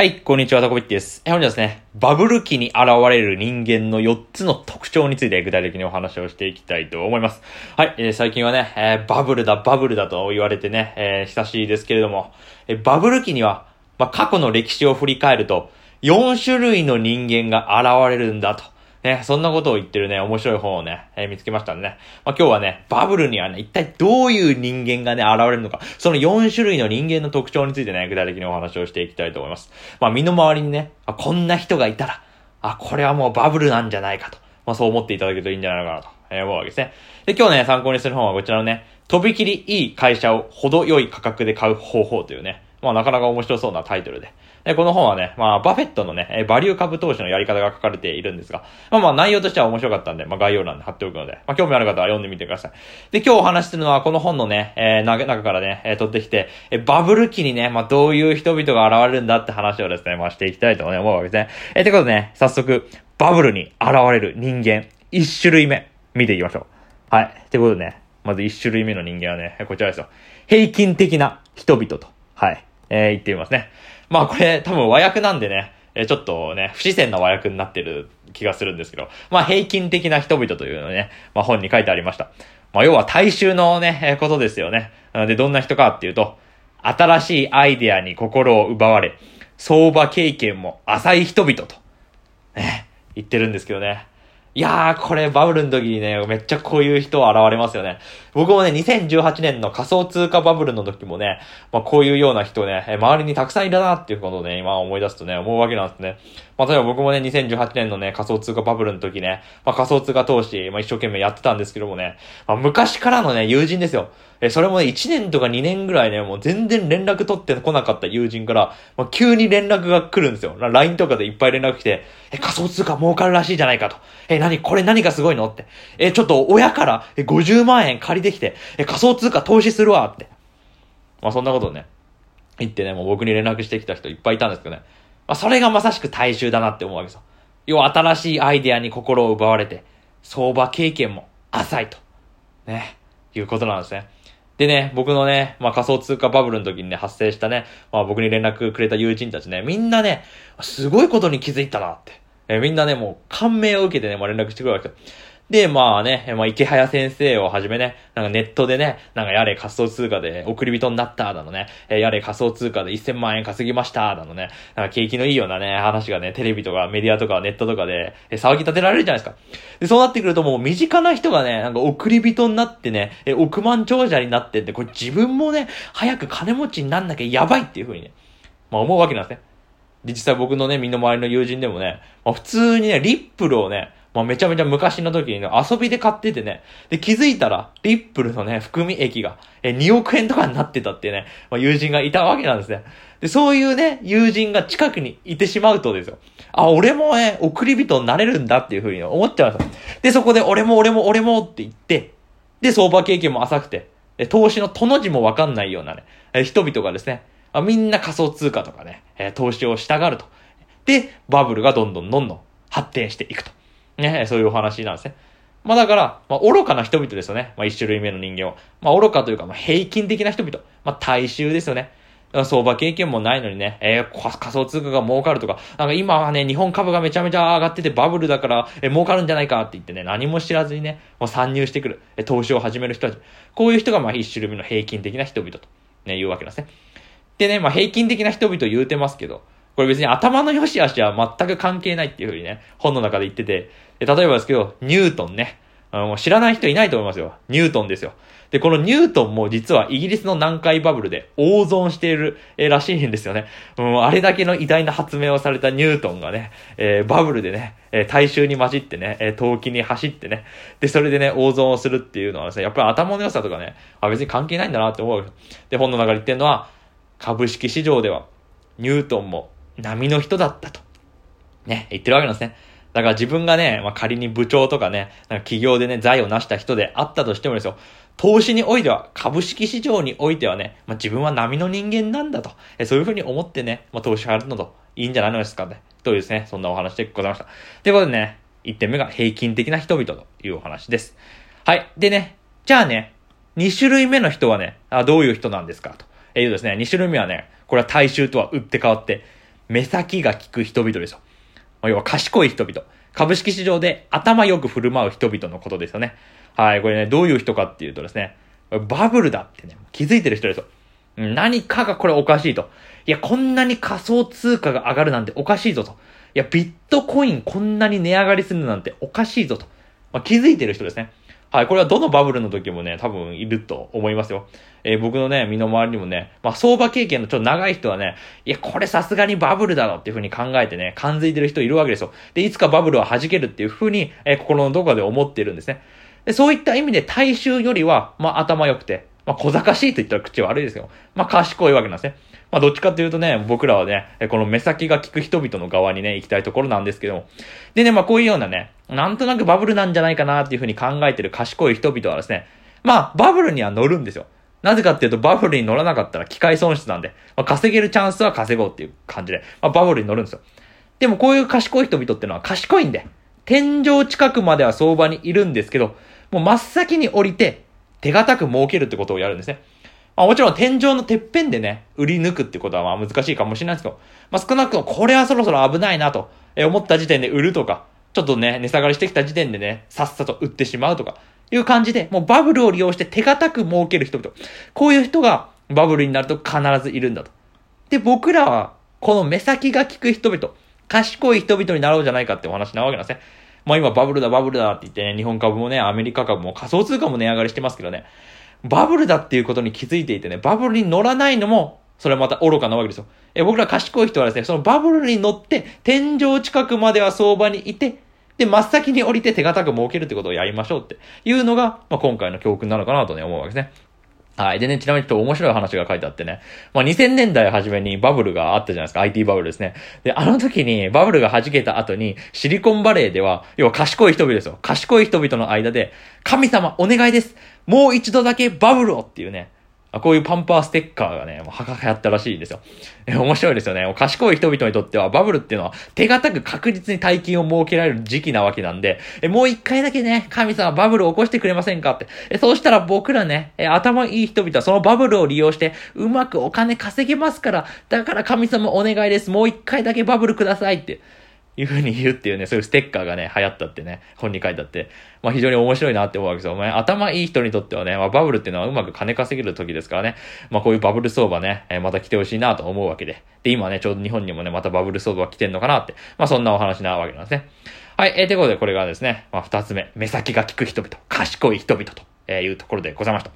はい、こんにちは、タコビッチです。え本日はですね、バブル期に現れる人間の4つの特徴について具体的にお話をしていきたいと思います。はい、えー最近はね、えーバブルだ、バブルだと言われてね、えー久しいですけれども、えバブル期には、まあ、過去の歴史を振り返ると、4種類の人間が現れるんだと。ね、そんなことを言ってるね、面白い本をね、えー見つけましたんでね。まあ、今日はね、バブルにはね、一体どういう人間がね、現れるのか、その4種類の人間の特徴についてね、具体的にお話をしていきたいと思います。まあ、身の回りにね、あこんな人がいたら、あ、これはもうバブルなんじゃないかと。まあ、そう思っていただけるといいんじゃないかなと、えー思うわけですね。で、今日ね、参考にする本はこちらのね、とびきりいい会社を程よい価格で買う方法というね、まあなかなか面白そうなタイトルで。で、この本はね、まあバフェットのね、バリュー株投資のやり方が書かれているんですが、まあまあ内容としては面白かったんで、まあ概要欄で貼っておくので、まあ興味ある方は読んでみてください。で、今日お話しするのはこの本のね、えー、中からね、え取ってきて、えバブル期にね、まあどういう人々が現れるんだって話をですね、まあしていきたいと思うわけですね。えー、ってことでね、早速、バブルに現れる人間、一種類目、見ていきましょう。はい。ってことでね、まず一種類目の人間はね、こちらですよ。平均的な人々と。はい。えー、言ってみますね。まあこれ多分和訳なんでね、えちょっとね、不自然な和訳になってる気がするんですけど、まあ平均的な人々というのね、まあ本に書いてありました。まあ要は大衆のね、えことですよね。でどんな人かっていうと、新しいアイデアに心を奪われ、相場経験も浅い人々と、ね、言ってるんですけどね。いやー、これバブルの時にね、めっちゃこういう人現れますよね。僕もね、2018年の仮想通貨バブルの時もね、まあこういうような人ね、周りにたくさんいるなっていうことをね、今思い出すとね、思うわけなんですね。まあ例えば僕もね、2018年のね、仮想通貨バブルの時ね、まあ仮想通貨投資、まあ一生懸命やってたんですけどもね、まあ昔からのね、友人ですよ。え、それもね、1年とか2年ぐらいね、もう全然連絡取ってこなかった友人から、まあ、急に連絡が来るんですよ。LINE とかでいっぱい連絡来て、え、仮想通貨儲かるらしいじゃないかと。え、何これ何がすごいのって。え、ちょっと親からえ50万円借りてきて、え、仮想通貨投資するわって。まあそんなことをね、言ってね、もう僕に連絡してきた人いっぱいいたんですけどね。まあそれがまさしく大衆だなって思うわけですよ。要は新しいアイデアに心を奪われて、相場経験も浅いと。ね。いうことなんですね。でね、僕のね、まあ仮想通貨バブルの時にね、発生したね、まあ僕に連絡くれた友人たちね、みんなね、すごいことに気づいたなって。えみんなね、もう感銘を受けてね、まあ連絡してくるわけですよ。で、まあね、まあ池早先生をはじめね、なんかネットでね、なんかやれ仮想通貨で送り人になっただのね、えーやれ仮想通貨で1000万円稼ぎましただのね、なんか景気のいいようなね、話がね、テレビとかメディアとかネットとかで、えー騒ぎ立てられるじゃないですか。で、そうなってくるともう身近な人がね、なんか送り人になってね、えー億万長者になってって、これ自分もね、早く金持ちになんなきゃやばいっていうふうにね、まあ思うわけなんですね。で、実際僕のね、身の回りの友人でもね、まあ、普通にね、リップルをね、まあ、めちゃめちゃ昔の時にね、遊びで買っててね、で、気づいたら、リップルのね、含み益が、え、2億円とかになってたっていうね、まあ、友人がいたわけなんですね。で、そういうね、友人が近くにいてしまうとですよ。あ、俺もね、送り人になれるんだっていうふうに思っちゃうんですよ。で、そこで、俺も俺も俺もって言って、で、相場経験も浅くて、え投資のとの字もわかんないようなね、え人々がですね、あみんな仮想通貨とかね、え投資をしたがると。で、バブルがどんどんどんどん発展していくと。ね、そういうお話なんですね。まあだから、まあ愚かな人々ですよね。まあ一種類目の人間は。まあ愚かというか、まあ平均的な人々。まあ大衆ですよね。相場経験もないのにね、えー仮想通貨が儲かるとか、なんか今はね、日本株がめちゃめちゃ上がっててバブルだから、えー儲かるんじゃないかって言ってね、何も知らずにね、もう参入してくる、えー投資を始める人たち。こういう人がまあ一種類目の平均的な人々と、ね、いうわけなんですね。でね、まあ平均的な人々言うてますけど、これ別に頭の良し悪しは全く関係ないっていうふうにね、本の中で言ってて、例えばですけど、ニュートンね。あのもう知らない人いないと思いますよ。ニュートンですよ。で、このニュートンも実はイギリスの南海バブルで大損している、えらしいんですよね。うん、あれだけの偉大な発明をされたニュートンがね、えーバブルでね、えー大衆に混じってね、えー投機に走ってね、で、それでね、大損をするっていうのはですね、やっぱり頭の良さとかね、あ、別に関係ないんだなって思う。で、本の中で言ってるのは、株式市場では、ニュートンも波の人だったと。ね、言ってるわけなんですね。だから自分がね、まあ、仮に部長とかね、なんか企業でね、財を成した人であったとしてもですよ、投資においては、株式市場においてはね、まあ、自分は波の人間なんだと、えそういうふうに思ってね、まあ、投資をやるのといいんじゃないのですかね。というですね、そんなお話でございました。ということでね、1点目が平均的な人々というお話です。はい。でね、じゃあね、2種類目の人はね、あどういう人なんですかとえいうですね、2種類目はね、これは大衆とは打って変わって、目先が利く人々ですよ。要は賢い人々。株式市場で頭よく振る舞う人々のことですよね。はい、これね、どういう人かっていうとですね、バブルだってね、気づいてる人ですよ。何かがこれおかしいと。いや、こんなに仮想通貨が上がるなんておかしいぞと。いや、ビットコインこんなに値上がりするなんておかしいぞと。まあ、気づいてる人ですね。はい、これはどのバブルの時もね、多分いると思いますよ。えー、僕のね、身の回りにもね、まあ、相場経験のちょっと長い人はね、いや、これさすがにバブルだろっていう風に考えてね、感づいてる人いるわけですよ。で、いつかバブルは弾けるっていう風に、えー、心のどこかで思ってるんですね。で、そういった意味で大衆よりは、まあ、頭良くて、まあ、小賢しいと言ったら口悪いですよ。まあ、賢いわけなんですね。まあ、どっちかっていうとね、僕らはね、この目先が効く人々の側にね、行きたいところなんですけども。でね、まあ、こういうようなね、なんとなくバブルなんじゃないかなっていうふうに考えてる賢い人々はですね、まあ、バブルには乗るんですよ。なぜかっていうと、バブルに乗らなかったら機械損失なんで、まあ、稼げるチャンスは稼ごうっていう感じで、まあ、バブルに乗るんですよ。でもこういう賢い人々ってのは賢いんで、天井近くまでは相場にいるんですけど、もう真っ先に降りて、手堅く儲けるってことをやるんですね。まあもちろん天井のてっぺんでね、売り抜くってことはまあ難しいかもしれないですけど、まあ少なくともこれはそろそろ危ないなと思った時点で売るとか、ちょっとね、値下がりしてきた時点でね、さっさと売ってしまうとか、いう感じで、もうバブルを利用して手堅く儲ける人々。こういう人がバブルになると必ずいるんだと。で、僕らは、この目先が効く人々、賢い人々になろうじゃないかってお話なわけなんですね。まあ今バブルだバブルだって言ってね、日本株もね、アメリカ株も仮想通貨も値上がりしてますけどね、バブルだっていうことに気づいていてね、バブルに乗らないのも、それはまた愚かなわけですよ。え、僕ら賢い人はですね、そのバブルに乗って、天井近くまでは相場にいて、で、真っ先に降りて手堅く儲けるってことをやりましょうっていうのが、まあ、今回の教訓なのかなとね、思うわけですね。はい。でね、ちなみにちょっと面白い話が書いてあってね。まあ、2000年代初めにバブルがあったじゃないですか。IT バブルですね。で、あの時にバブルが弾けた後に、シリコンバレーでは、要は賢い人々ですよ。賢い人々の間で、神様お願いですもう一度だけバブルをっていうね、あこういうパンパーステッカーがね、もうはか流行ったらしいんですよ。え、面白いですよね。賢い人々にとってはバブルっていうのは手堅く確実に大金を設けられる時期なわけなんで、え、もう一回だけね、神様バブルを起こしてくれませんかって。え、そうしたら僕らね、え、頭いい人々はそのバブルを利用してうまくお金稼げますから、だから神様お願いです。もう一回だけバブルくださいって。いう風に言うっていうね、そういうステッカーがね、流行ったってね、本に書いてあって、まあ非常に面白いなって思うわけですよ。お前、頭いい人にとってはね、まあバブルっていうのはうまく金稼げる時ですからね、まあこういうバブル相場ね、えー、また来てほしいなと思うわけで。で、今ね、ちょうど日本にもね、またバブル相場来てんのかなって、まあそんなお話なわけなんですね。はい、えー、ということでこれがですね、まあ二つ目、目先が利く人々、賢い人々というところでございました。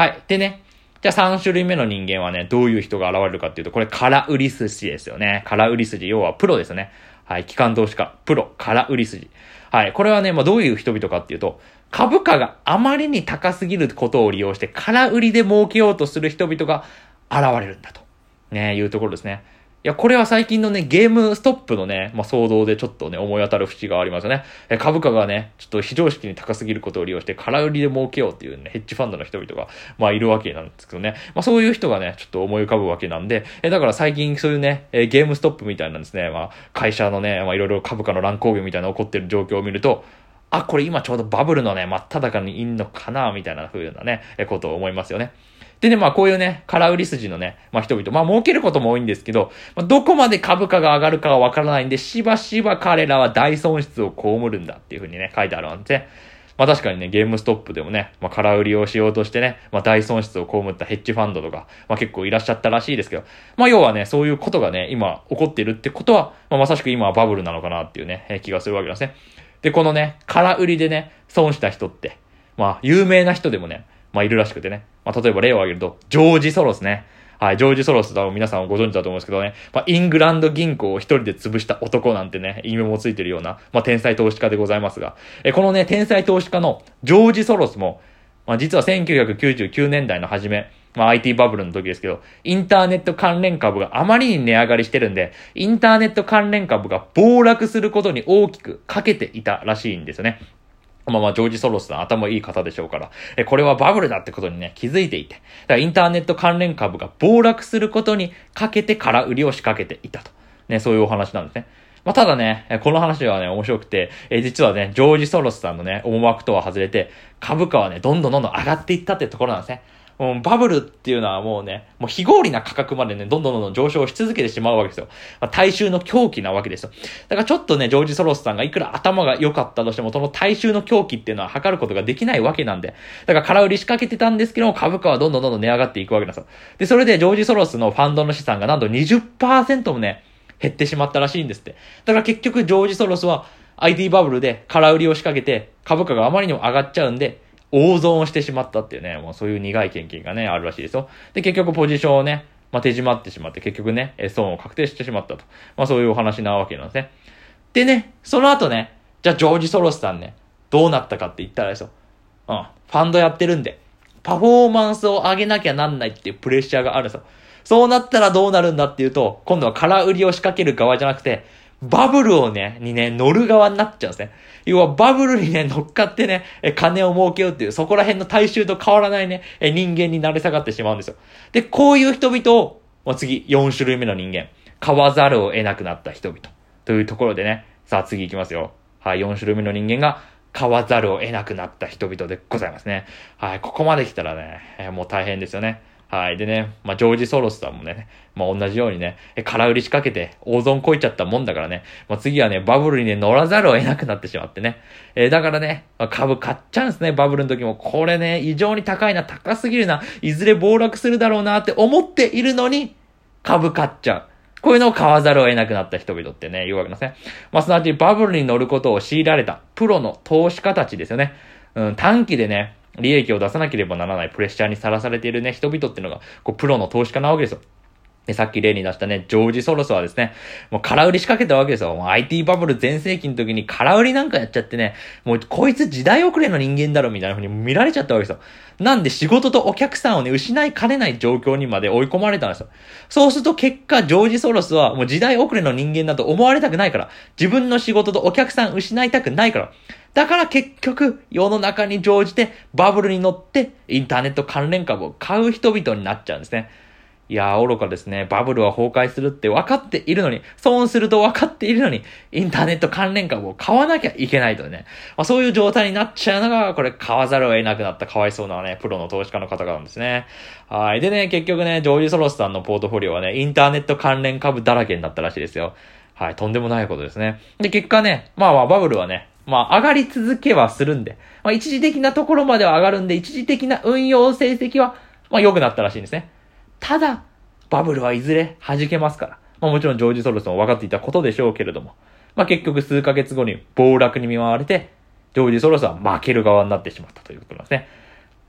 はい、でね、じゃあ3種類目の人間はね、どういう人が現れるかっていうと、これ、空売り筋ですよね。空売り筋、要はプロですね。はい、機関投資家、プロ、空売り筋。はい、これはね、まあ、どういう人々かっていうと、株価があまりに高すぎることを利用して、空売りで儲けようとする人々が現れるんだと。ね、いうところですね。いや、これは最近のね、ゲームストップのね、まあ、騒動でちょっとね、思い当たる節がありますよね。え株価がね、ちょっと非常識に高すぎることを利用して、空売りで儲けようっていうね、ヘッジファンドの人々が、まあ、いるわけなんですけどね。まあ、そういう人がね、ちょっと思い浮かぶわけなんで、えだから最近そういうね、えゲームストップみたいなんですね、まあ、会社のね、まあ、いろいろ株価の乱高下みたいな起こってる状況を見ると、あ、これ今ちょうどバブルのね、真っ只中にいんのかな、みたいな風なね、えことを思いますよね。でね、まあこういうね、空売り筋のね、まあ人々、まあ儲けることも多いんですけど、まあ、どこまで株価が上がるかはわからないんで、しばしば彼らは大損失を被るんだっていうふうにね、書いてあるんですね。まあ確かにね、ゲームストップでもね、まあ空売りをしようとしてね、まあ大損失を被ったヘッジファンドとか、まあ結構いらっしゃったらしいですけど、まあ要はね、そういうことがね、今起こってるってことは、まあまさしく今はバブルなのかなっていうね、気がするわけなんですね。で、このね、空売りでね、損した人って、まあ有名な人でもね、まあいるらしくてね。まあ例えば例を挙げると、ジョージ・ソロスね。はい、ジョージ・ソロスだ皆さんご存知だと思うんですけどね、まあ、イングランド銀行を一人で潰した男なんてね、意味もついてるような、まあ、天才投資家でございますが、え、このね、天才投資家のジョージ・ソロスも、まあ、実は1999年代の初め、まあ、IT バブルの時ですけど、インターネット関連株があまりに値上がりしてるんで、インターネット関連株が暴落することに大きくかけていたらしいんですよね。まあまあ、ジョージ・ソロスさん頭いい方でしょうから、え、これはバブルだってことにね、気づいていて、だからインターネット関連株が暴落することにかけて空売りを仕掛けていたと。ね、そういうお話なんですね。まあ、ただね、この話はね、面白くて、え、実はね、ジョージ・ソロスさんのね、思惑とは外れて、株価はね、どんどんどんどん上がっていったってところなんですね。うん、バブルっていうのはもうね、もう非合理な価格までね、どんどんどんどん上昇し続けてしまうわけですよ。まあ、大衆の狂気なわけですよ。だからちょっとね、ジョージ・ソロスさんがいくら頭が良かったとしても、その大衆の狂気っていうのは測ることができないわけなんで。だから空売り仕掛けてたんですけども、株価はどんどんどんどん値上がっていくわけなんですよ。で、それでジョージ・ソロスのファンドの資産がなんと20%もね、減ってしまったらしいんですって。だから結局、ジョージ・ソロスは IT バブルで空売りを仕掛けて、株価があまりにも上がっちゃうんで、大損をしてしまったっていうね、もうそういう苦い経験がね、あるらしいですよ。で、結局ポジションをね、まあ、手締まってしまって、結局ね、損を確定してしまったと。まあ、そういうお話なわけなんですね。でね、その後ね、じゃあジョージ・ソロスさんね、どうなったかって言ったらですよ。うん、ファンドやってるんで、パフォーマンスを上げなきゃなんないっていうプレッシャーがあるんですよ。そうなったらどうなるんだっていうと、今度は空売りを仕掛ける側じゃなくて、バブルをね、にね、乗る側になっちゃうんですね。要はバブルにね、乗っかってね、え金を儲けようっていう、そこら辺の大衆と変わらないね、え人間になり下がってしまうんですよ。で、こういう人々を、もう次、4種類目の人間、買わざるを得なくなった人々。というところでね、さあ次行きますよ。はい、4種類目の人間が、買わざるを得なくなった人々でございますね。はい、ここまで来たらね、もう大変ですよね。はい。でね、まあ、ジョージ・ソロスさんもね、まあ、同じようにね、空売り仕掛けて大損こいちゃったもんだからね、まあ、次はね、バブルにね、乗らざるを得なくなってしまってね。えー、だからね、まあ、株買っちゃうんですね、バブルの時も。これね、異常に高いな、高すぎるな、いずれ暴落するだろうなって思っているのに、株買っちゃう。こういうのを買わざるを得なくなった人々ってね、言うわけですね。まあ、すなわちバブルに乗ることを強いられた、プロの投資家たちですよね。うん、短期でね、利益を出さなければならないプレッシャーにさらされているね、人々っていうのが、こう、プロの投資家なわけですよ。さっき例に出したね、ジョージ・ソロスはですね、もう空売り仕掛けたわけですよ。IT バブル全盛期の時に空売りなんかやっちゃってね、もうこいつ時代遅れの人間だろみたいな風に見られちゃったわけですよ。なんで仕事とお客さんをね、失いかねない状況にまで追い込まれたんですよ。そうすると結果、ジョージ・ソロスはもう時代遅れの人間だと思われたくないから、自分の仕事とお客さん失いたくないから、だから結局、世の中に乗じてバブルに乗ってインターネット関連株を買う人々になっちゃうんですね。いやー、愚かですね。バブルは崩壊するって分かっているのに、損すると分かっているのに、インターネット関連株を買わなきゃいけないとね。まあ、そういう状態になっちゃうのが、これ買わざるを得なくなったかわいそうなね、プロの投資家の方なんですね。はい。でね、結局ね、ジョージ・ソロスさんのポートフォリオはね、インターネット関連株だらけになったらしいですよ。はい。とんでもないことですね。で、結果ね、まあまあバブルはね、まあ上がり続けはするんで、まあ一時的なところまでは上がるんで、一時的な運用成績は、まあ良くなったらしいんですね。ただ、バブルはいずれ弾けますから。まあもちろんジョージ・ソロスも分かっていたことでしょうけれども。まあ結局数ヶ月後に暴落に見舞われて、ジョージ・ソロスは負ける側になってしまったということなんですね。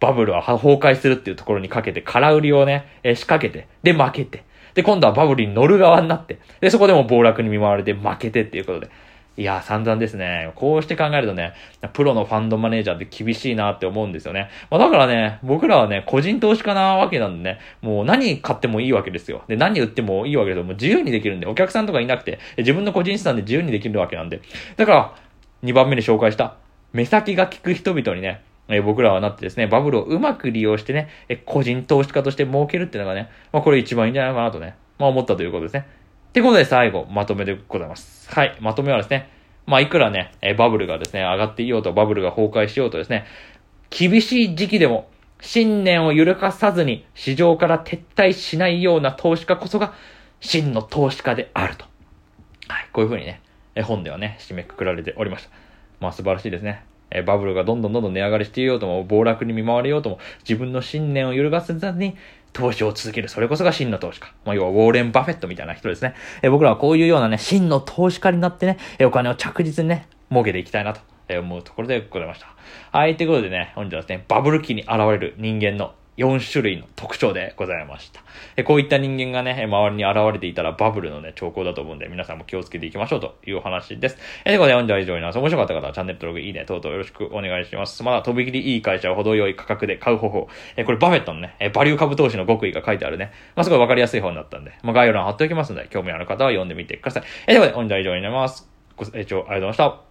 バブルは崩壊するっていうところにかけて、空売りをね、え仕掛けて、で負けて、で今度はバブルに乗る側になって、でそこでも暴落に見舞われて負けてっていうことで、いや、散々ですね。こうして考えるとね、プロのファンドマネージャーって厳しいなって思うんですよね。まあ、だからね、僕らはね、個人投資家なわけなんでね、もう何買ってもいいわけですよ。で、何売ってもいいわけですよ。もう自由にできるんで、お客さんとかいなくて、自分の個人資産で自由にできるわけなんで。だから、2番目に紹介した、目先が効く人々にね、え僕らはなってですね、バブルをうまく利用してね、え個人投資家として儲けるっていうのがね、まあこれ一番いいんじゃないかなとね、まあ思ったということですね。ってことで最後、まとめでございます。はい、まとめはですね、まあいくらね、バブルがですね、上がっていようと、バブルが崩壊しようとですね、厳しい時期でも、信念を揺るかさずに市場から撤退しないような投資家こそが真の投資家であると。はい、こういうふうにね、本ではね、締めくくられておりました。まあ素晴らしいですね。えバブルがどんどんどんどん値上がりしていようとも、暴落に見舞われようとも、自分の信念を揺るがさずに、投資を続ける。それこそが真の投資家。まあ、要はウォーレン・バフェットみたいな人ですね。え僕らはこういうようなね、真の投資家になってね、えお金を着実にね、儲けていきたいなと思うところでございました。はい、ということでね、本日はですね、バブル期に現れる人間の4種類の特徴でございました。えこういった人間がね、周りに現れていたらバブルのね、兆候だと思うんで、皆さんも気をつけていきましょうというお話です。えということで、本日は以上になります。面白かった方はチャンネル登録、いいね、等々よろしくお願いします。まだ、とびきりいい会社を程よい価格で買う方法。えこれ、バフェットのね、えバリュー株投資の極意が書いてあるね、まあ、すごいわかりやすい本だったんで、まあ、概要欄貼っておきますので、興味ある方は読んでみてください。えということで、本日は以上になります。ご清聴ありがとうございました。